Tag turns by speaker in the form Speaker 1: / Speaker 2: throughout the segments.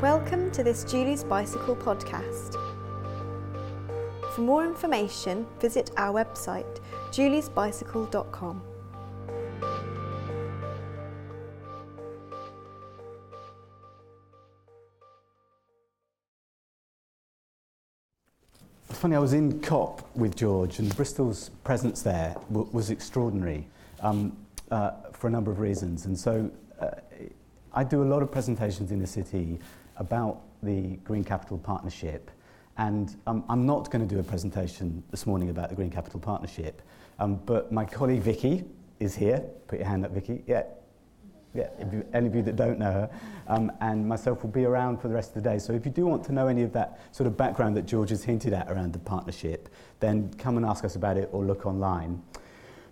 Speaker 1: Welcome to this Julie's Bicycle podcast. For more information, visit our website juliesbicycle.com.
Speaker 2: It's funny, I was in COP with George, and Bristol's presence there w- was extraordinary um, uh, for a number of reasons. And so I do a lot of presentations in the city about the Green Capital Partnership. And um, I'm not going to do a presentation this morning about the Green Capital Partnership, um, but my colleague Vicky is here. Put your hand up, Vicky. Yeah, yeah, if you, any of you that don't know her, um, and myself will be around for the rest of the day. So if you do want to know any of that sort of background that George has hinted at around the partnership, then come and ask us about it or look online.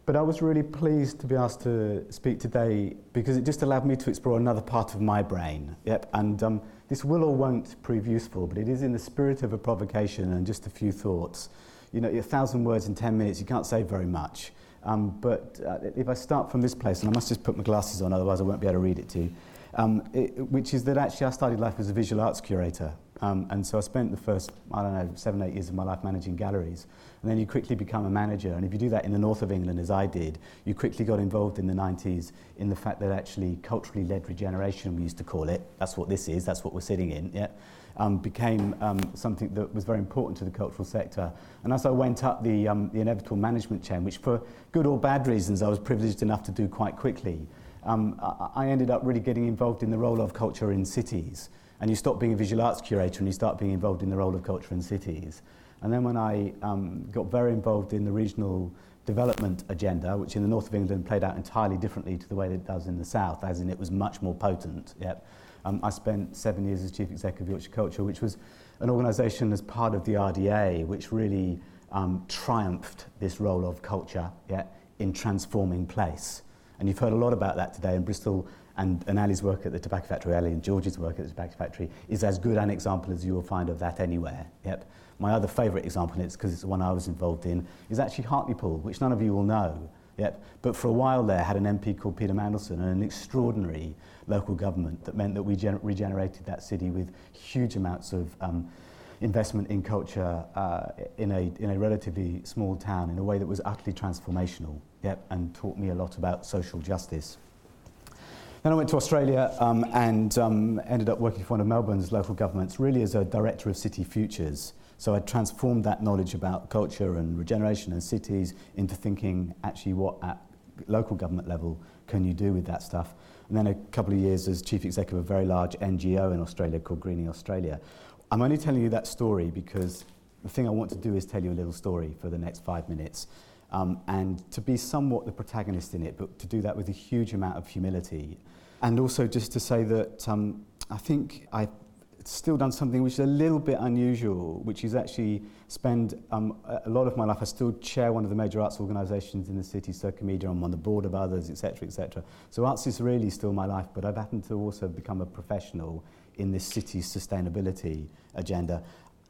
Speaker 2: But I was really pleased to be asked to speak today because it just allowed me to explore another part of my brain. Yep, and um, this will or won't prove useful, but it is in the spirit of a provocation and just a few thoughts. You know, a thousand words in 10 minutes, you can't say very much. Um, but uh, if I start from this place, and I must just put my glasses on, otherwise I won't be able to read it to you, um, it, which is that actually I started life as a visual arts curator Um, and so I spent the first, I don't know, seven, eight years of my life managing galleries. And then you quickly become a manager. And if you do that in the north of England, as I did, you quickly got involved in the 90s in the fact that actually culturally led regeneration, we used to call it, that's what this is, that's what we're sitting in, yeah, um, became um, something that was very important to the cultural sector. And as I went up the, um, the inevitable management chain, which for good or bad reasons I was privileged enough to do quite quickly, um, I, I ended up really getting involved in the role of culture in cities. And you stop being a visual arts curator and you start being involved in the role of culture in cities. And then when I um, got very involved in the regional development agenda, which in the north of England played out entirely differently to the way that it does in the south, as in it was much more potent. Yep. Um, I spent seven years as chief executive of Yorkshire Culture, which was an organisation as part of the RDA, which really um, triumphed this role of culture yeah, in transforming place. And you've heard a lot about that today in Bristol and, and Ali's work at the tobacco factory, Ali and George's work at the tobacco factory, is as good an example as you will find of that anywhere. Yep. My other favourite example, and it's because it's the one I was involved in, is actually Hartlepool, which none of you will know. Yep. But for a while there, had an MP called Peter Mandelson and an extraordinary local government that meant that we regenerated that city with huge amounts of um, investment in culture uh, in, a, in a relatively small town in a way that was utterly transformational yep, and taught me a lot about social justice. Then I went to Australia um, and um, ended up working for one of Melbourne's local governments, really as a director of city futures. So I transformed that knowledge about culture and regeneration and cities into thinking actually what at local government level can you do with that stuff. And then a couple of years as chief executive of a very large NGO in Australia called Greening Australia. I'm only telling you that story because the thing I want to do is tell you a little story for the next five minutes. Um, and to be somewhat the protagonist in it, but to do that with a huge amount of humility. And also just to say that um, I think I've still done something which is a little bit unusual, which is actually spend um, a lot of my life. I still chair one of the major arts organisations in the city, Circumedia, I'm on the board of others, etc., etc. So arts is really still my life, but I've happened to also become a professional in this city's sustainability agenda.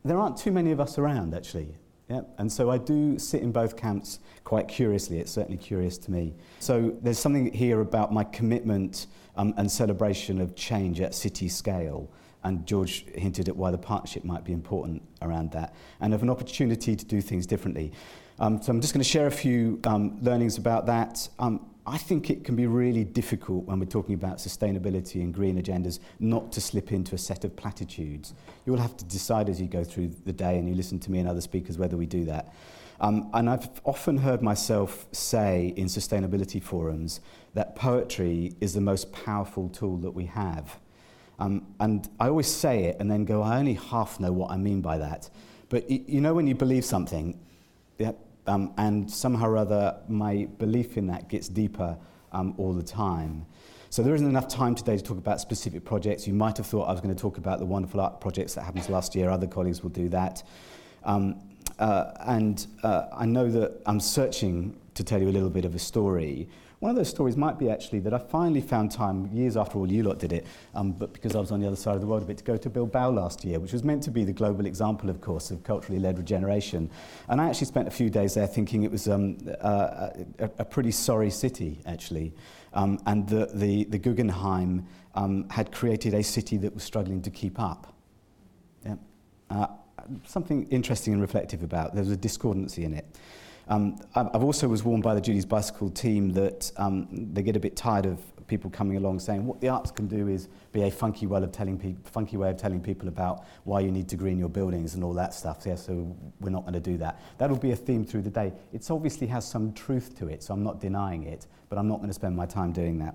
Speaker 2: There aren't too many of us around, actually. Yeah, and so I do sit in both camps quite curiously. It's certainly curious to me. So there's something here about my commitment um, and celebration of change at city scale. And George hinted at why the partnership might be important around that, and of an opportunity to do things differently. Um, so I'm just going to share a few um, learnings about that. Um, I think it can be really difficult when we're talking about sustainability and green agendas not to slip into a set of platitudes. You will have to decide as you go through the day and you listen to me and other speakers whether we do that. Um, and I've often heard myself say in sustainability forums that poetry is the most powerful tool that we have. Um, and I always say it and then go, I only half know what I mean by that. But you know, when you believe something, yeah, um, and somehow or other my belief in that gets deeper um, all the time. So there isn't enough time today to talk about specific projects. You might have thought I was going to talk about the wonderful art projects that happened last year. Other colleagues will do that. Um, uh, and uh, I know that I'm searching to tell you a little bit of a story, One of those stories might be actually that I finally found time, years after all you lot did it, um, but because I was on the other side of the world a bit, to go to Bilbao last year, which was meant to be the global example, of course, of culturally led regeneration. And I actually spent a few days there thinking it was um, uh, a, a, pretty sorry city, actually. Um, and the, the, the Guggenheim um, had created a city that was struggling to keep up. Yeah. Uh, something interesting and reflective about. There was a discordancy in it. Um, I've also was warned by the Julie's Bicycle team that um, they get a bit tired of people coming along saying what the arts can do is be a funky way of telling people, funky way of telling people about why you need to green your buildings and all that stuff. Yeah, so we're not going to do that. That'll be a theme through the day. It obviously has some truth to it, so I'm not denying it, but I'm not going to spend my time doing that.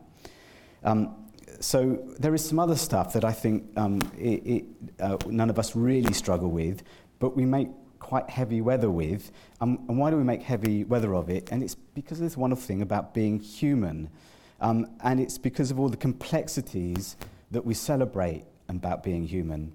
Speaker 2: Um, so there is some other stuff that I think um, it, it, uh, none of us really struggle with, but we make quite heavy weather with. Um, and why do we make heavy weather of it? And it's because of this wonderful thing about being human. Um, and it's because of all the complexities that we celebrate about being human.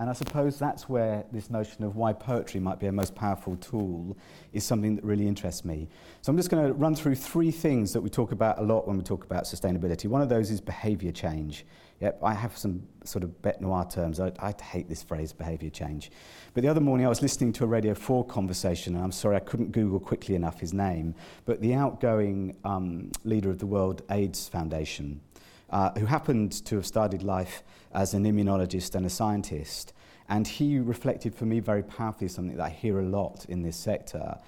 Speaker 2: And I suppose that's where this notion of why poetry might be a most powerful tool is something that really interests me. So I'm just going to run through three things that we talk about a lot when we talk about sustainability. One of those is behaviour change. Yep, I have some sort of bête noir terms. I, I hate this phrase, behaviour change. But the other morning I was listening to a Radio 4 conversation, and I'm sorry I couldn't Google quickly enough his name, but the outgoing um, leader of the World AIDS Foundation, uh, who happened to have started life as an immunologist and a scientist. And he reflected for me very powerfully something that I hear a lot in this sector,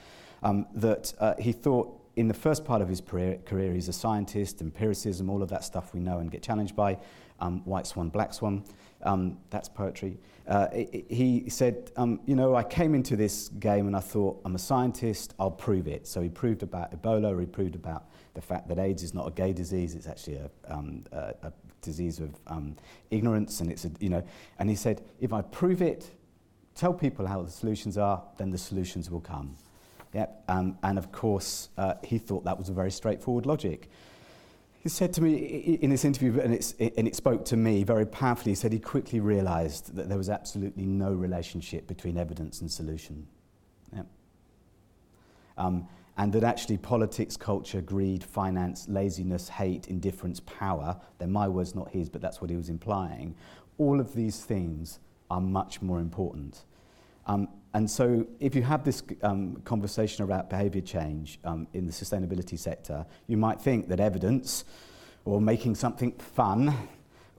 Speaker 2: um, that uh, he thought in the first part of his career, he's a scientist, empiricism, all of that stuff we know and get challenged by, um, White Swan, Black Swan, um, that's poetry. Uh, he said, um, you know, I came into this game and I thought, I'm a scientist, I'll prove it. So he proved about Ebola, he proved about the fact that AIDS is not a gay disease, it's actually a, um, a, a disease of um, ignorance, and it's a, you know, and he said, if I prove it, tell people how the solutions are, then the solutions will come. Yep. Um, and of course, uh, he thought that was a very straightforward logic. He said to me in this interview, and, and, it spoke to me very powerfully, he said he quickly realized that there was absolutely no relationship between evidence and solution. Yeah. Um, and that actually politics, culture, greed, finance, laziness, hate, indifference, power, they're my words, not his, but that's what he was implying, all of these things are much more important. Um, and so if you have this um, conversation about behaviour change um, in the sustainability sector, you might think that evidence or making something fun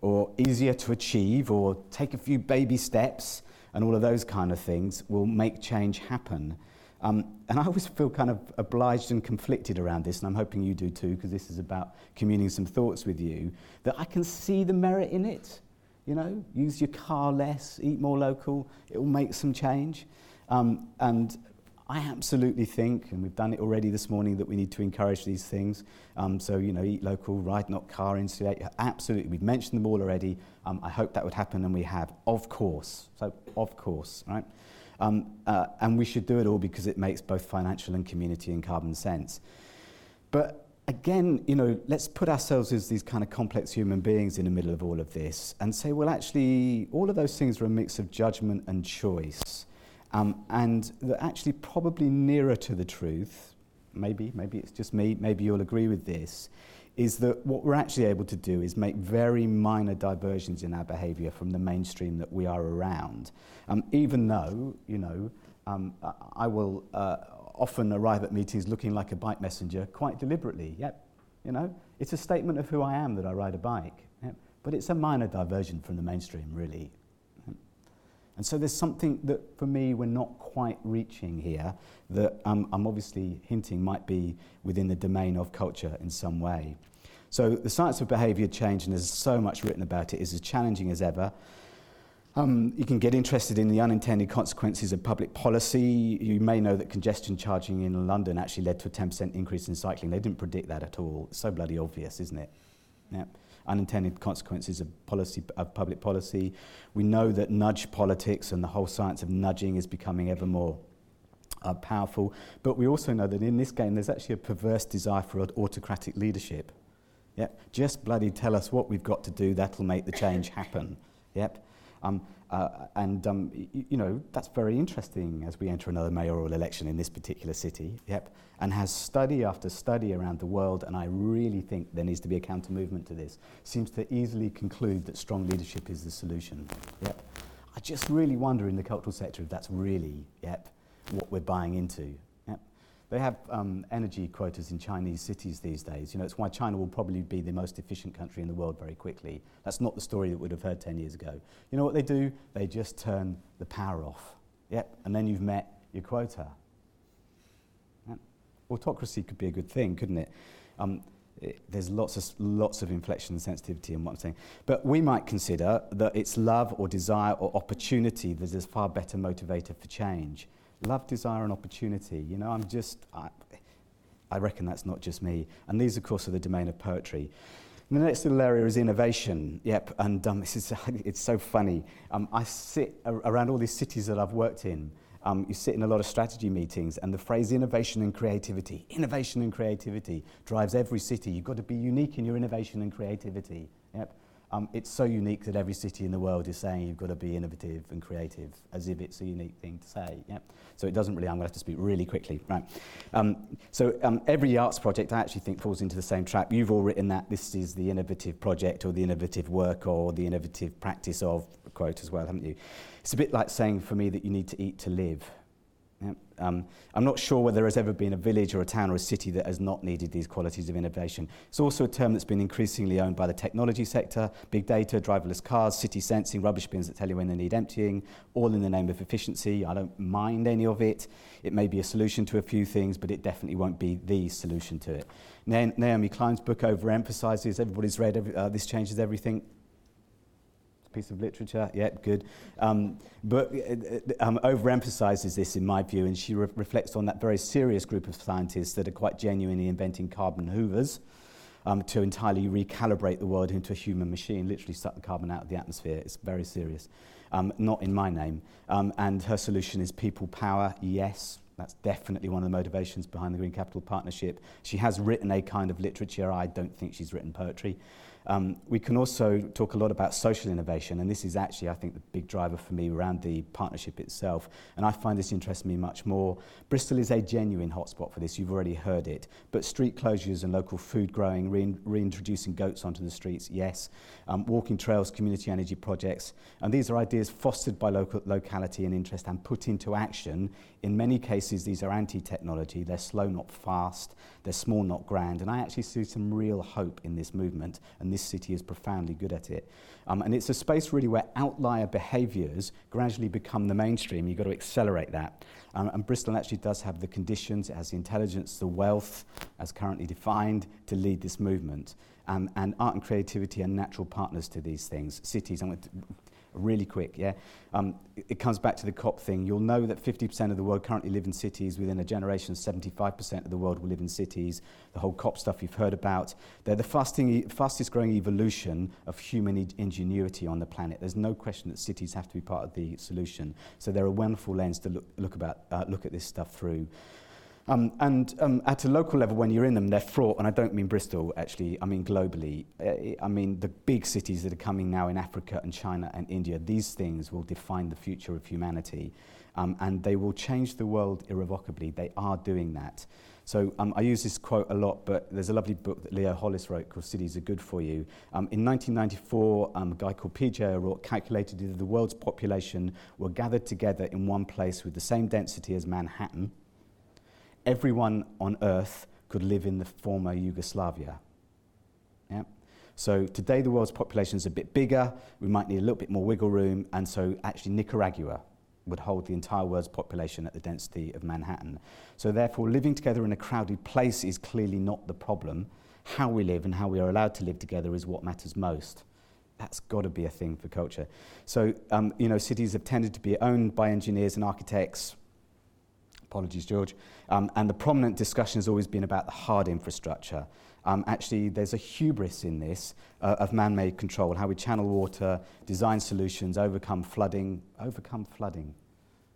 Speaker 2: or easier to achieve or take a few baby steps and all of those kind of things will make change happen. Um, and I always feel kind of obliged and conflicted around this, and I'm hoping you do too, because this is about communing some thoughts with you, that I can see the merit in it. You know, use your car less, eat more local, it will make some change. Um, and I absolutely think, and we've done it already this morning, that we need to encourage these things. Um, so, you know, eat local, ride not car, insulate. Absolutely. We've mentioned them all already. Um, I hope that would happen, and we have, of course. So, of course, right? Um, uh, and we should do it all because it makes both financial and community and carbon sense. But again, you know, let's put ourselves as these kind of complex human beings in the middle of all of this and say, well, actually, all of those things are a mix of judgment and choice. Um, and they're actually probably nearer to the truth, maybe, maybe it's just me, maybe you'll agree with this, is that what we're actually able to do is make very minor diversions in our behaviour from the mainstream that we are around. Um, even though, you know, um, I will uh, often arrive at meetings looking like a bike messenger quite deliberately. Yep, you know, it's a statement of who I am that I ride a bike. Yep. But it's a minor diversion from the mainstream, really. And so there's something that, for me, we're not quite reaching here that um, I'm obviously hinting might be within the domain of culture in some way. So the science of behaviour change, and there's so much written about it, is as challenging as ever. Um, you can get interested in the unintended consequences of public policy. You may know that congestion charging in London actually led to a 10% increase in cycling. They didn't predict that at all. It's so bloody obvious, isn't it? Yeah. unintended consequences of, policy, of public policy. We know that nudge politics and the whole science of nudging is becoming ever more uh, powerful. But we also know that in this game, there's actually a perverse desire for autocratic leadership. Yep. Just bloody tell us what we've got to do, that'll make the change happen. Yep. Um, uh, and, um, y- you know, that's very interesting as we enter another mayoral election in this particular city, yep, and has study after study around the world, and I really think there needs to be a counter movement to this. Seems to easily conclude that strong leadership is the solution, yep. I just really wonder in the cultural sector if that's really, yep, what we're buying into. They have um, energy quotas in Chinese cities these days. You know, it's why China will probably be the most efficient country in the world very quickly. That's not the story that we'd have heard 10 years ago. You know what they do? They just turn the power off. Yep, and then you've met your quota. Yep. Autocracy could be a good thing, couldn't it? Um, it, there's lots of, lots of inflection and sensitivity in what I'm saying. But we might consider that it's love or desire or opportunity that is far better motivator for change love, desire, and opportunity. You know, I'm just, I, I reckon that's not just me. And these, of course, are the domain of poetry. And the next little area is innovation. Yep, and um, this is, it's so funny. Um, I sit around all these cities that I've worked in. Um, you sit in a lot of strategy meetings, and the phrase innovation and creativity, innovation and creativity drives every city. You've got to be unique in your innovation and creativity. Yep. um, it's so unique that every city in the world is saying you've got to be innovative and creative, as if it's a unique thing to say. Yeah? So it doesn't really, I'm going to have to speak really quickly. Right. Um, so um, every arts project, I actually think, falls into the same trap. You've all written that this is the innovative project or the innovative work or the innovative practice of, quote, as well, haven't you? It's a bit like saying for me that you need to eat to live. Um, I'm not sure whether there has ever been a village or a town or a city that has not needed these qualities of innovation. It's also a term that's been increasingly owned by the technology sector, big data, driverless cars, city sensing, rubbish bins that tell you when they need emptying, all in the name of efficiency. I don't mind any of it. It may be a solution to a few things, but it definitely won't be the solution to it. Naomi Klein's book overemphasizes, everybody's read, every, uh, this changes everything piece of literature. Yep, good. Um, but uh, uh, um, overemphasizes this, in my view, and she re- reflects on that very serious group of scientists that are quite genuinely inventing carbon hoovers. Um, to entirely recalibrate the world into a human machine, literally suck the carbon out of the atmosphere. It's very serious. Um, not in my name. Um, and her solution is people power, yes. That's definitely one of the motivations behind the Green Capital Partnership. She has written a kind of literature. I don't think she's written poetry. Um, we can also talk a lot about social innovation, and this is actually, I think, the big driver for me around the partnership itself. And I find this interests me much more. Bristol is a genuine hotspot for this, you've already heard it. But street closures and local food growing, rein reintroducing goats onto the streets, yes. Um, walking trails, community energy projects. And these are ideas fostered by local locality and interest and put into action. In many cases, these are anti technology, they're slow, not fast, they're small, not grand. And I actually see some real hope in this movement. And this city is profoundly good at it. Um, and it's a space really where outlier behaviours gradually become the mainstream. You've got to accelerate that. Um, and Bristol actually does have the conditions, it has the intelligence, the wealth, as currently defined, to lead this movement. Um, and art and creativity are natural partners to these things. Cities, I'm going to really quick, yeah? Um, it, it comes back to the COP thing. You'll know that 50% of the world currently live in cities. Within a generation, 75% of the world will live in cities. The whole COP stuff you've heard about. They're the fasting, e, fastest growing evolution of human e ingenuity on the planet. There's no question that cities have to be part of the solution. So they're a wonderful lens to look, look, about, uh, look at this stuff through. Um, and um, at a local level, when you're in them, they're fraught, and I don't mean Bristol, actually, I mean globally. Uh, I mean the big cities that are coming now in Africa and China and India, these things will define the future of humanity, um, and they will change the world irrevocably. They are doing that. So um, I use this quote a lot, but there's a lovely book that Leo Hollis wrote called Cities Are Good For You. Um, in 1994, um, a guy called P.J. O'Rourke calculated that the world's population were gathered together in one place with the same density as Manhattan – everyone on earth could live in the former Yugoslavia. Yeah? So today the world's population is a bit bigger, we might need a little bit more wiggle room, and so actually Nicaragua would hold the entire world's population at the density of Manhattan. So therefore living together in a crowded place is clearly not the problem. How we live and how we are allowed to live together is what matters most. That's got to be a thing for culture. So, um, you know, cities have tended to be owned by engineers and architects, Apologies, George. Um, and the prominent discussion has always been about the hard infrastructure. Um, actually, there's a hubris in this uh, of man made control, how we channel water, design solutions, overcome flooding. Overcome flooding.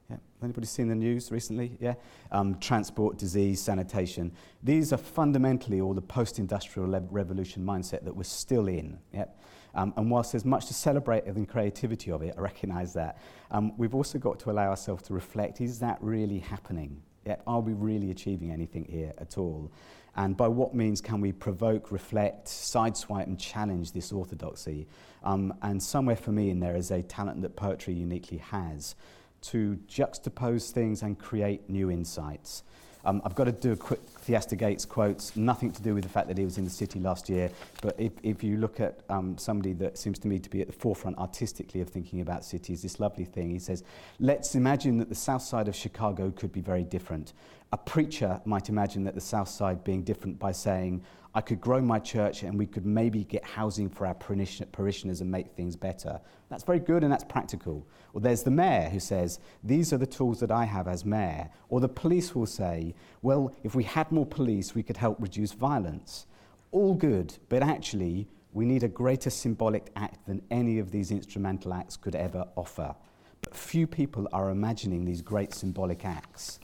Speaker 2: Yeah. Anybody seen the news recently? Yeah? Um, transport, disease, sanitation. These are fundamentally all the post-industrial revolution mindset that we're still in. Yep. Um, and whilst there's much to celebrate in the creativity of it, I recognise that, um, we've also got to allow ourselves to reflect, is that really happening? Yeah, are we really achieving anything here at all? And by what means can we provoke, reflect, sideswipe, and challenge this orthodoxy? Um, and somewhere for me in there is a talent that poetry uniquely has to juxtapose things and create new insights. Um, I've got to do a quick Fiesta Gates quotes, nothing to do with the fact that he was in the city last year, but if, if you look at um, somebody that seems to me to be at the forefront artistically of thinking about cities, this lovely thing, he says, let's imagine that the south side of Chicago could be very different. A preacher might imagine that the south side being different by saying, I could grow my church and we could maybe get housing for our parishioners and make things better. That's very good and that's practical. Or there's the mayor who says, These are the tools that I have as mayor. Or the police will say, Well, if we had more police, we could help reduce violence. All good, but actually, we need a greater symbolic act than any of these instrumental acts could ever offer. But few people are imagining these great symbolic acts.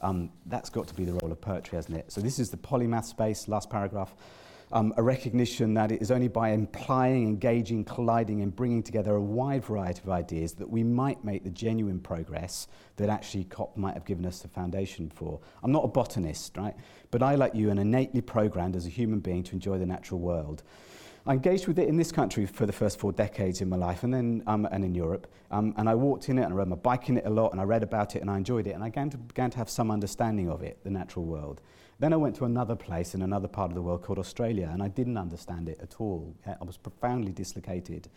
Speaker 2: Um, that's got to be the role of poetry, hasn't it? So this is the polymath space, last paragraph. Um, a recognition that it is only by implying, engaging, colliding, and bringing together a wide variety of ideas that we might make the genuine progress that actually COP might have given us the foundation for. I'm not a botanist, right? But I, like you, am innately programmed as a human being to enjoy the natural world. I engaged with it in this country for the first four decades in my life and then um, and in Europe. Um, and I walked in it and I rode my bike in it a lot and I read about it and I enjoyed it and I began to, began to have some understanding of it, the natural world. Then I went to another place in another part of the world called Australia and I didn't understand it at all. I was profoundly dislocated.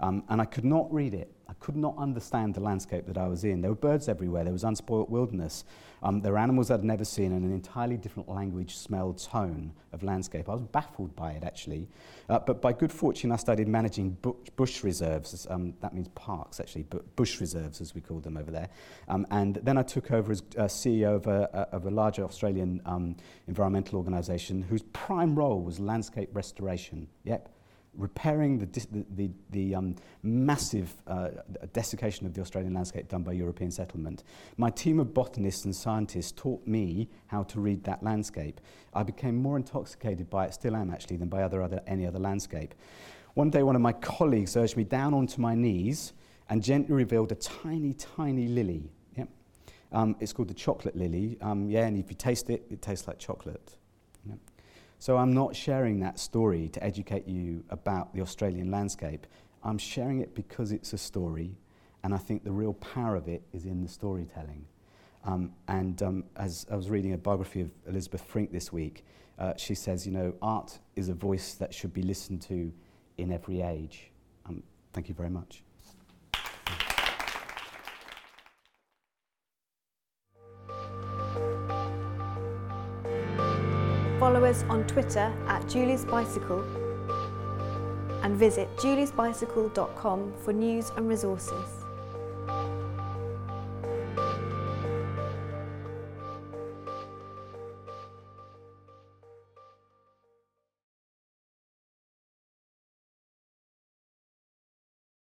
Speaker 2: Um, and I could not read it. I could not understand the landscape that I was in. There were birds everywhere. There was unspoilt wilderness. Um, there were animals I'd never seen and an entirely different language, smell, tone of landscape. I was baffled by it, actually. Uh, but by good fortune, I started managing bush, bush reserves. Um, that means parks, actually, but bush reserves, as we call them over there. Um, and then I took over as uh, CEO of a, of a larger Australian um, environmental organisation whose prime role was landscape restoration. Yep. Repairing the, the, the, the um, massive uh, desiccation of the Australian landscape done by European settlement. My team of botanists and scientists taught me how to read that landscape. I became more intoxicated by it, still am actually, than by other, other, any other landscape. One day, one of my colleagues urged me down onto my knees and gently revealed a tiny, tiny lily. Yep. Um, it's called the chocolate lily. Um, yeah, and if you taste it, it tastes like chocolate. So I'm not sharing that story to educate you about the Australian landscape. I'm sharing it because it's a story, and I think the real power of it is in the storytelling. Um, and um, as I was reading a biography of Elizabeth Frink this week, uh, she says, you know, art is a voice that should be listened to in every age. Um, thank you very much.
Speaker 1: Follow us on Twitter at Julie's Bicycle and visit juliesbicycle.com for news and resources.